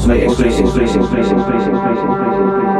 House, increasing, increasing, increasing, increasing, increasing, increasing, increasing.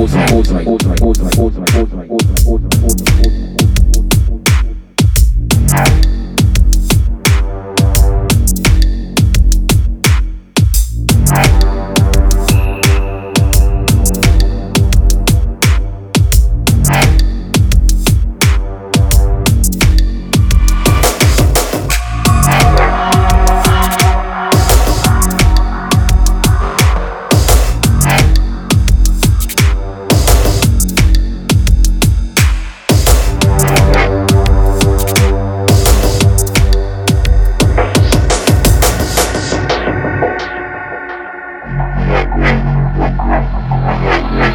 like